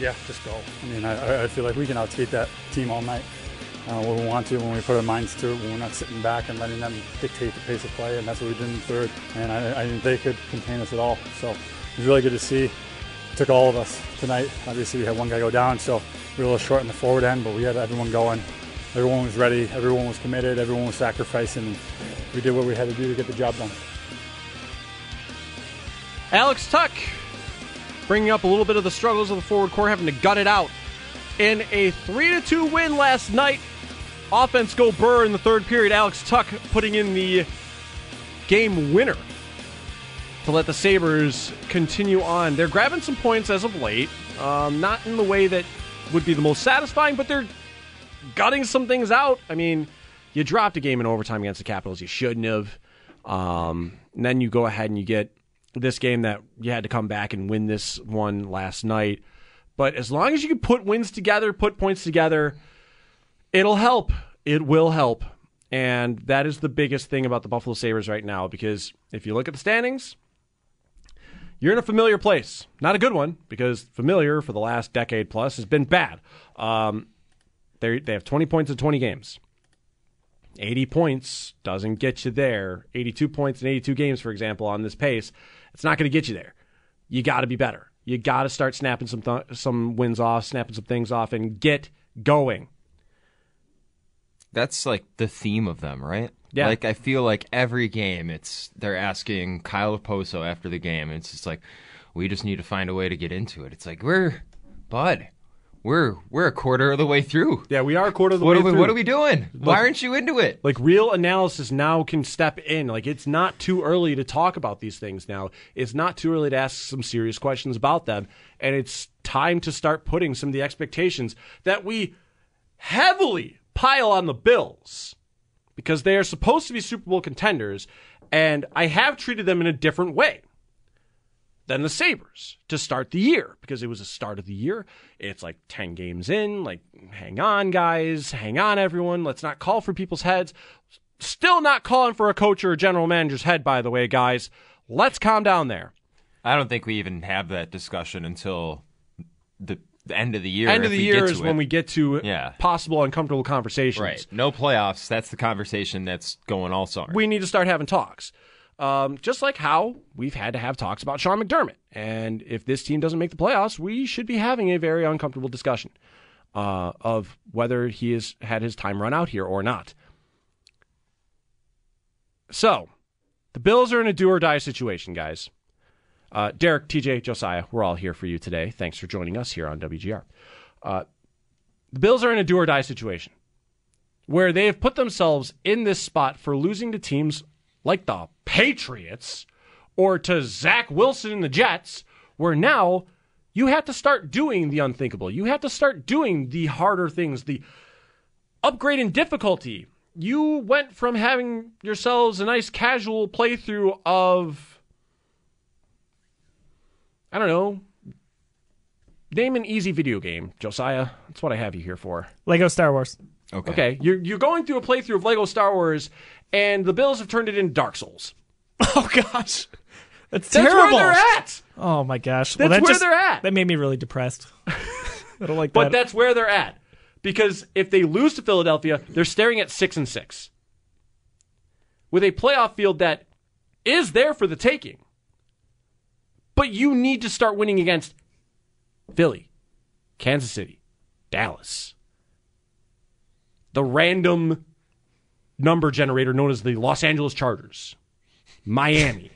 Yeah, just go. I mean, I, I feel like we can outskate that team all night uh, when we want to, when we put our minds to it, when we're not sitting back and letting them dictate the pace of play, and that's what we did in the third. And I, I think they could contain us at all. So it was really good to see. It took all of us tonight. Obviously, we had one guy go down, so we were a little short in the forward end, but we had everyone going. Everyone was ready. Everyone was committed. Everyone was sacrificing. We did what we had to do to get the job done. Alex Tuch bringing up a little bit of the struggles of the forward core, having to gut it out in a 3 2 win last night. Offense go Burr in the third period. Alex Tuch putting in the game winner to let the Sabres continue on. They're grabbing some points as of late. Um, not in the way that would be the most satisfying, but they're gutting some things out. I mean, you dropped a game in overtime against the Capitals you shouldn't have. Um, and then you go ahead and you get this game that you had to come back and win this one last night. But as long as you can put wins together, put points together, it'll help. It will help. And that is the biggest thing about the Buffalo Sabres right now because if you look at the standings, you're in a familiar place. Not a good one because familiar for the last decade plus has been bad. Um, they they have 20 points in 20 games. 80 points doesn't get you there. 82 points in 82 games, for example, on this pace, it's not going to get you there. You got to be better. You got to start snapping some th- some wins off, snapping some things off, and get going. That's like the theme of them, right? Yeah. Like I feel like every game, it's they're asking Kyle Okposo after the game. And it's just like we just need to find a way to get into it. It's like we're, bud, we're we're a quarter of the way through. Yeah, we are a quarter of the What way we through. What are we doing? Why aren't you into it? Like real analysis now can step in. Like it's not too early to talk about these things now. It's not too early to ask some serious questions about them. And it's time to start putting some of the expectations that we heavily pile on the Bills because they are supposed to be Super Bowl contenders. And I have treated them in a different way than the Sabres to start the year because it was a start of the year. It's like 10 games in, like, hang on, guys, hang on, everyone. Let's not call for people's heads. Still not calling for a coach or a general manager's head, by the way, guys. Let's calm down there. I don't think we even have that discussion until the, the end of the year. End of the year is to when it. we get to Yeah. possible uncomfortable conversations. right. No playoffs. That's the conversation that's going all summer. we need to start having talks. Um, just like how we've had to have talks about Sean McDermott. And if this team doesn't make the playoffs, we should be having a very uncomfortable discussion uh, of whether he has had his time run out here or not. So, the Bills are in a do or die situation, guys. Uh, Derek, TJ, Josiah, we're all here for you today. Thanks for joining us here on WGR. Uh, the Bills are in a do or die situation where they have put themselves in this spot for losing to teams like the Patriots or to Zach Wilson and the Jets, where now you have to start doing the unthinkable. You have to start doing the harder things, the upgrade in difficulty. You went from having yourselves a nice casual playthrough of, I don't know, name an easy video game, Josiah. That's what I have you here for. Lego Star Wars. okay. Okay, you're you're going through a playthrough of Lego Star Wars, and the Bills have turned it into Dark Souls. Oh gosh, that's, That's terrible. where they're at. Oh my gosh, That's that where just- they're at. That made me really depressed. I don't like that. But that's where they're at because if they lose to Philadelphia, they're staring at six and six with a playoff field that is there for the taking. But you need to start winning against Philly, Kansas City, Dallas, the random number generator known as the Los Angeles Chargers, Miami.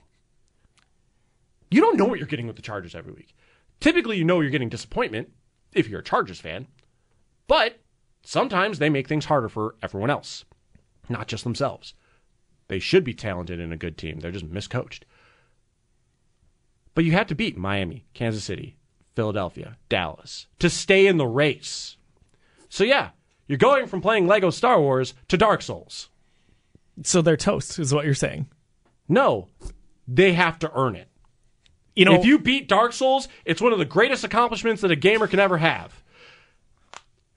You don't know what you're getting with the Chargers every week. Typically, you know you're getting disappointment if you're a Chargers fan, but sometimes they make things harder for everyone else, not just themselves. They should be talented and a good team. They're just miscoached. But you have to beat Miami, Kansas City, Philadelphia, Dallas to stay in the race. So, yeah, you're going from playing Lego Star Wars to Dark Souls. so they're toast, is what you're saying. No, they have to earn it. You know, if you beat Dark Souls, it's one of the greatest accomplishments that a gamer can ever have.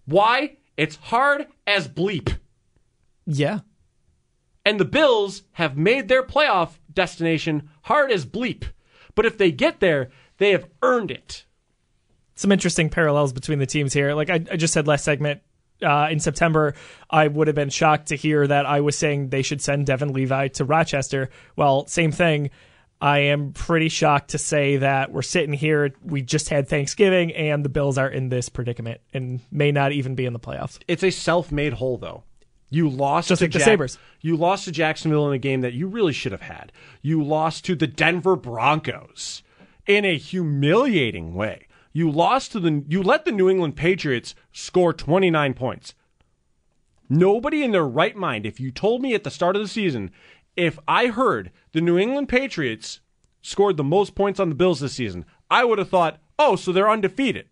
Why? It's hard as bleep. yeah, And the Bills have made their playoff destination hard as bleep. But if they get there, they have earned it. some interesting parallels between the teams here. Like I, I just said last segment, uh, in September, I would have been shocked to hear that I was saying they should send Devon Levi to Rochester. Well, same thing. I am pretty shocked to say that we're sitting here. We just had Thanksgiving, and the Bills are in this predicament and may not even be in the playoffs. It's a self-made hole, though. You lost Just to like the Sabres. You lost to Jacksonville in a game that you really should have had. You lost to the Denver Broncos in a humiliating way. You lost to the. You let the New England Patriots score 29 points. Nobody in their right mind, if you told me at the start of the season, if I heard the New England Patriots scored the most points on the Bills this season, I would have thought, oh, so they're undefeated.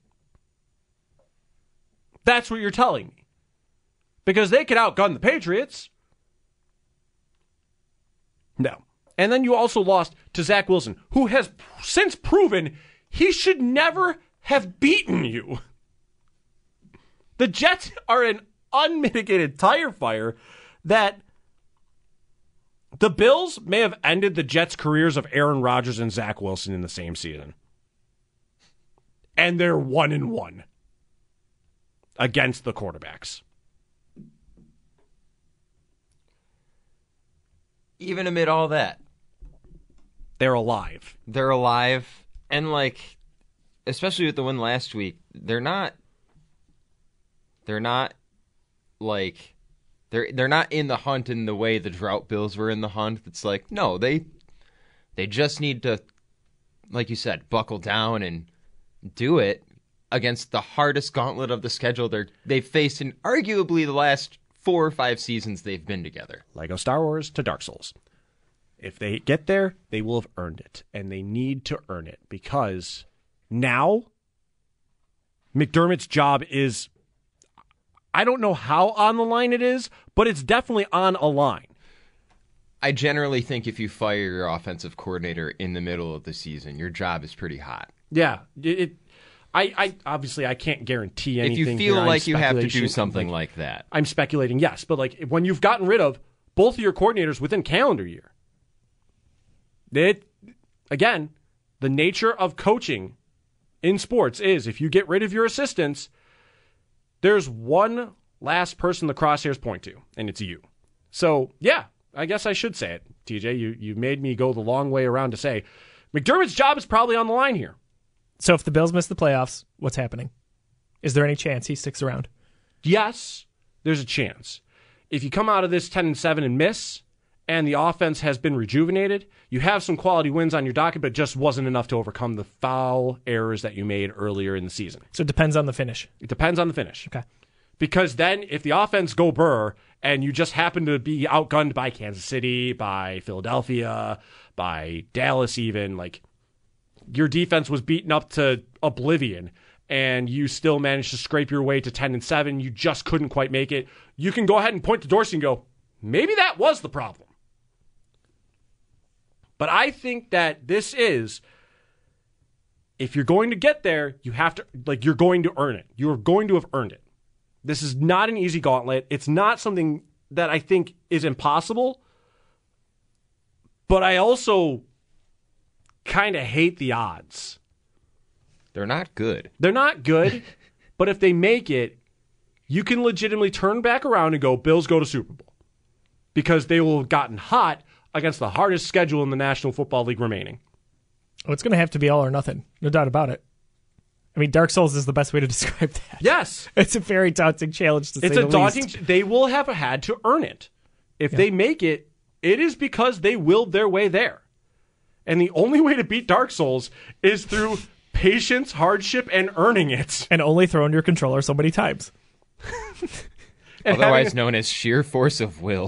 That's what you're telling me. Because they could outgun the Patriots. No. And then you also lost to Zach Wilson, who has since proven he should never have beaten you. The Jets are an unmitigated tire fire that the Bills may have ended the Jets' careers of Aaron Rodgers and Zach Wilson in the same season. And they're one and one against the quarterbacks. Even amid all that, They're alive. they're alive and like especially with the win last week they're not they're not like they're they're not in the hunt in the way the drought bills were in the hunt it's like no they they just need to like you said buckle down and do it against the hardest gauntlet of the schedule they're they've faced in arguably the last four or five seasons they've been together Lego Star Wars to Dark Souls. If they get there, they will have earned it, and they need to earn it because now McDermott's job is I don't know how on the line it is, but it's definitely on a line. I generally think if you fire your offensive coordinator in the middle of the season, your job is pretty hot. Yeah, it. I, I obviously I can't guarantee anything. If you feel here. Like you have to do something like that, I'm speculating, yes, but like when you've gotten rid of both of your coordinators within calendar year, it again, the nature of coaching in sports is if you get rid of your assistants, there's one last person the crosshairs point to, and it's you. So yeah, I guess I should say it, TJ. You you made me go the long way around to say McDermott's job is probably on the line here. So if the Bills miss the playoffs, what's happening? Is there any chance he sticks around? yes, there's a chance. If you come out of this 10 and 7 and miss, and the offense has been rejuvenated, you have some quality wins on your docket, but just wasn't enough to overcome the foul errors that you made earlier in the season. So it depends on the finish. It depends on the finish. Okay. Because then if the offense go burr and you just happen to be outgunned by Kansas City, by Philadelphia, by Dallas even, like your defense was beaten up to oblivion and you still managed to scrape your way to 10 and 7, you just couldn't quite make it. You can go ahead and point to Dorsey and go, maybe that was the problem. But I think that this is if you're going to get there, you have to like you're going to earn it. You're going to have earned it. This is not an easy gauntlet. It's not something that I think is impossible. But I also kind of hate the odds. they're not good. They're not good, but if they make it, you can legitimately turn back around and go, Bills go to Super Bowl. Because they will have gotten hot against the hardest schedule in the National Football League remaining. Oh, it's going to have to be all or nothing. No doubt about it. I mean, Dark Souls is the best way to describe that. Yes. It's a very daunting challenge to It's say a the daunting. least. They will have had to earn it. If they make it, it is because they willed their way there. And the only way to beat Dark Souls is through patience, hardship, and earning it. And only throwing your controller so many times. Otherwise having- known as sheer force of will.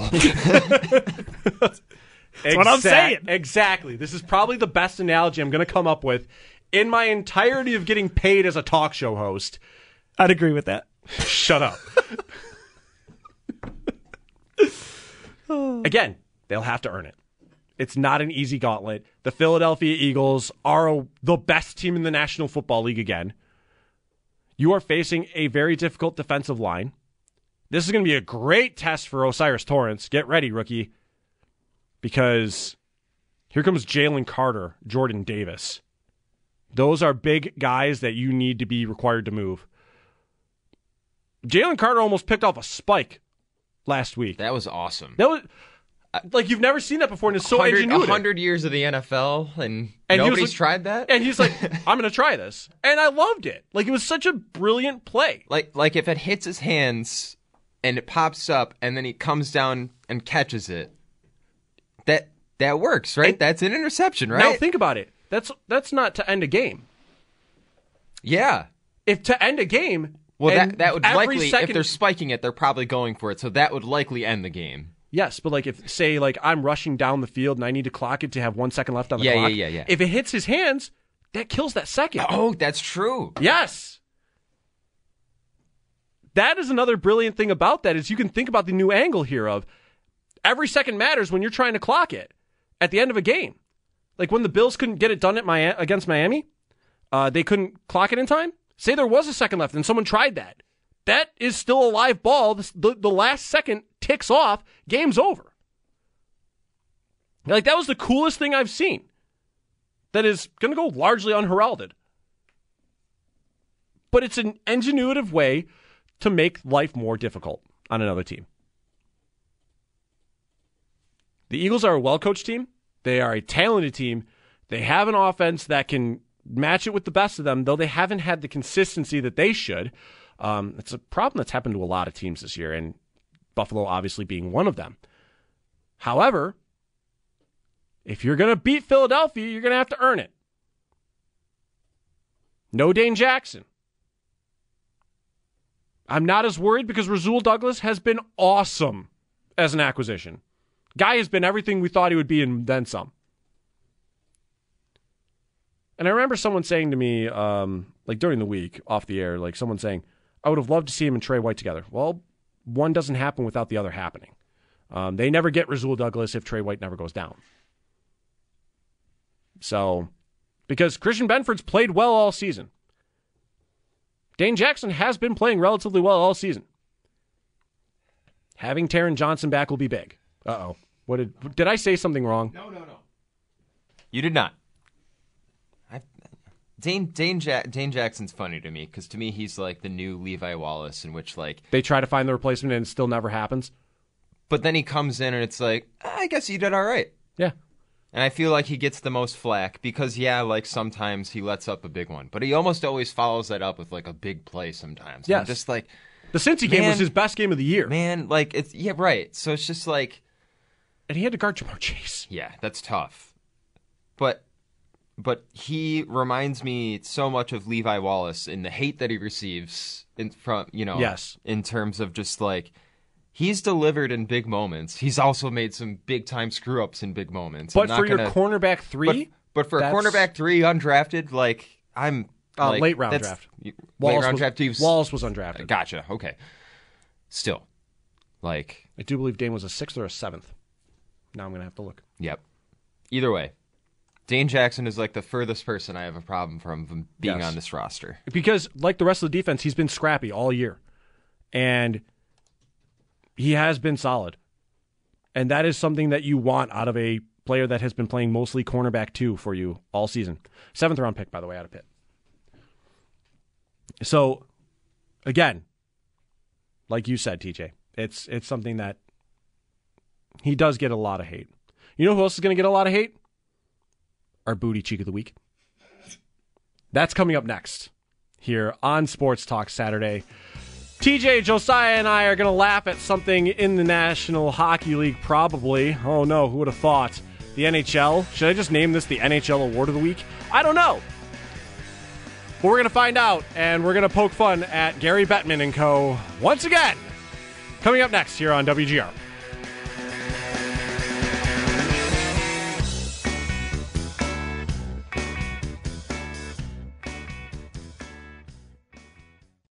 That's what I'm saying. Exactly. This is probably the best analogy I'm going to come up with in my entirety of getting paid as a talk show host. I'd agree with that. Shut up. Again, they'll have to earn it. It's not an easy gauntlet. The Philadelphia Eagles are a- the best team in the National Football League again. You are facing a very difficult defensive line. This is going to be a great test for O'Cyrus Torrence. Get ready, rookie. Because here comes Jalen Carter, Jordan Davis. Those are big guys that you need to be required to move. Jalen Carter almost picked off a spike last week. That was awesome. That was like you've never seen that before, and it's so 100, 100 years of the NFL, and, And nobody's like- tried that. And he's like, "I'm going to try this," and I loved it. Like it was such a brilliant play. like, like if it hits his hands and it pops up, and then he comes down and catches it, that works, right? That's an interception, right? Now think about it. That's that's not to end a game. yeah. If to end a game, Well, that that would likely, second, if they're spiking it, they're probably going for it. So that would likely end the game. Yes, but like if say like I'm rushing down the field and I need to clock it to have one second left on the Yeah, clock. yeah, yeah, yeah. If it hits his hands, that kills that second. Oh, that's true. Yes. That is another brilliant thing about that is you can think about the new angle here of every second matters when you're trying to clock it at the end of a game. Like when the Bills couldn't get it done at Miami, against Miami, uh, they couldn't clock it in time. Say there was a second left and someone tried that. That is still a live ball. The, the, the last second ticks off. Game's over. Like that was the coolest thing I've seen. That is going to go largely unheralded but it's an ingenuitive way to make life more difficult on another team. The Eagles are a well coached team. They are a talented team. They have an offense that can match it with the best of them, though they haven't had the consistency that they should. Um, it's a problem that's happened to a lot of teams this year, and Buffalo obviously being one of them. However, if you're going to beat Philadelphia, you're going to have to earn it. No Dane Jackson. I'm not as worried because Rasul Douglas has been awesome as an acquisition. Guy has been everything we thought he would be and then some. And I remember someone saying to me, um, like during the week off the air, like someone saying, I would have loved to see him and Tre White together. Well, one doesn't happen without the other happening. Um, they never get Rasul Douglas if Tre White never goes down. So, because Christian Benford's played well all season. Dane Jackson has been playing relatively well all season. Having Taron Johnson back will be big. Uh oh. What did did I say something wrong? No, no, no. You did not. I, Dane Dane ja- Dane Jackson's funny to me because to me he's like the new Levi Wallace, in which like, They try to find the replacement and it still never happens. but then he comes in and it's like, I guess you did all right. Yeah. And I feel like he gets the most flack because yeah, like sometimes he lets up a big one, but he almost always follows that up with like a big play sometimes. Yeah. Just like, The Cincy game was his best game of the year. man, like it's yeah, right. So it's just like, And he had to guard Ja'Marr Chase. yeah, that's tough. But but he reminds me so much of Levi Wallace in the hate that he receives in from you know Yes. in terms of just like he's delivered in big moments. He's also made some big time screw ups in big moments. But for your gonna- cornerback three, but for a cornerback three undrafted, like I'm Uh, like, late round draft. you- late round was, draft. was- Wallace was undrafted. Gotcha. Okay. Still, like, I do believe Dane was a sixth or a seventh. Now I'm gonna have to look. yep. Either way, Dane Jackson is like the furthest person I have a problem from, from being Yes. on this roster. because like the rest of the defense, he's been scrappy all year, and he has been solid, and that is something that you want out of a player that has been playing mostly cornerback two for you all season. Seventh round pick, by the way, out of Pitt. So, again, like you said, TJ, it's it's something that he does get a lot of hate. You know who else is going to get a lot of hate? Our booty cheek of the week. That's coming up next here on Sports Talk Saturday. TJ, Josiah, and I are going to laugh at something in the National Hockey League, probably. Oh no, who would have thought? The NHL? Should I just name this the NHL Award of the Week? I don't know. But we're going to find out, and we're going to poke fun at Gary Bettman and co. once again. Coming up next here on WGR.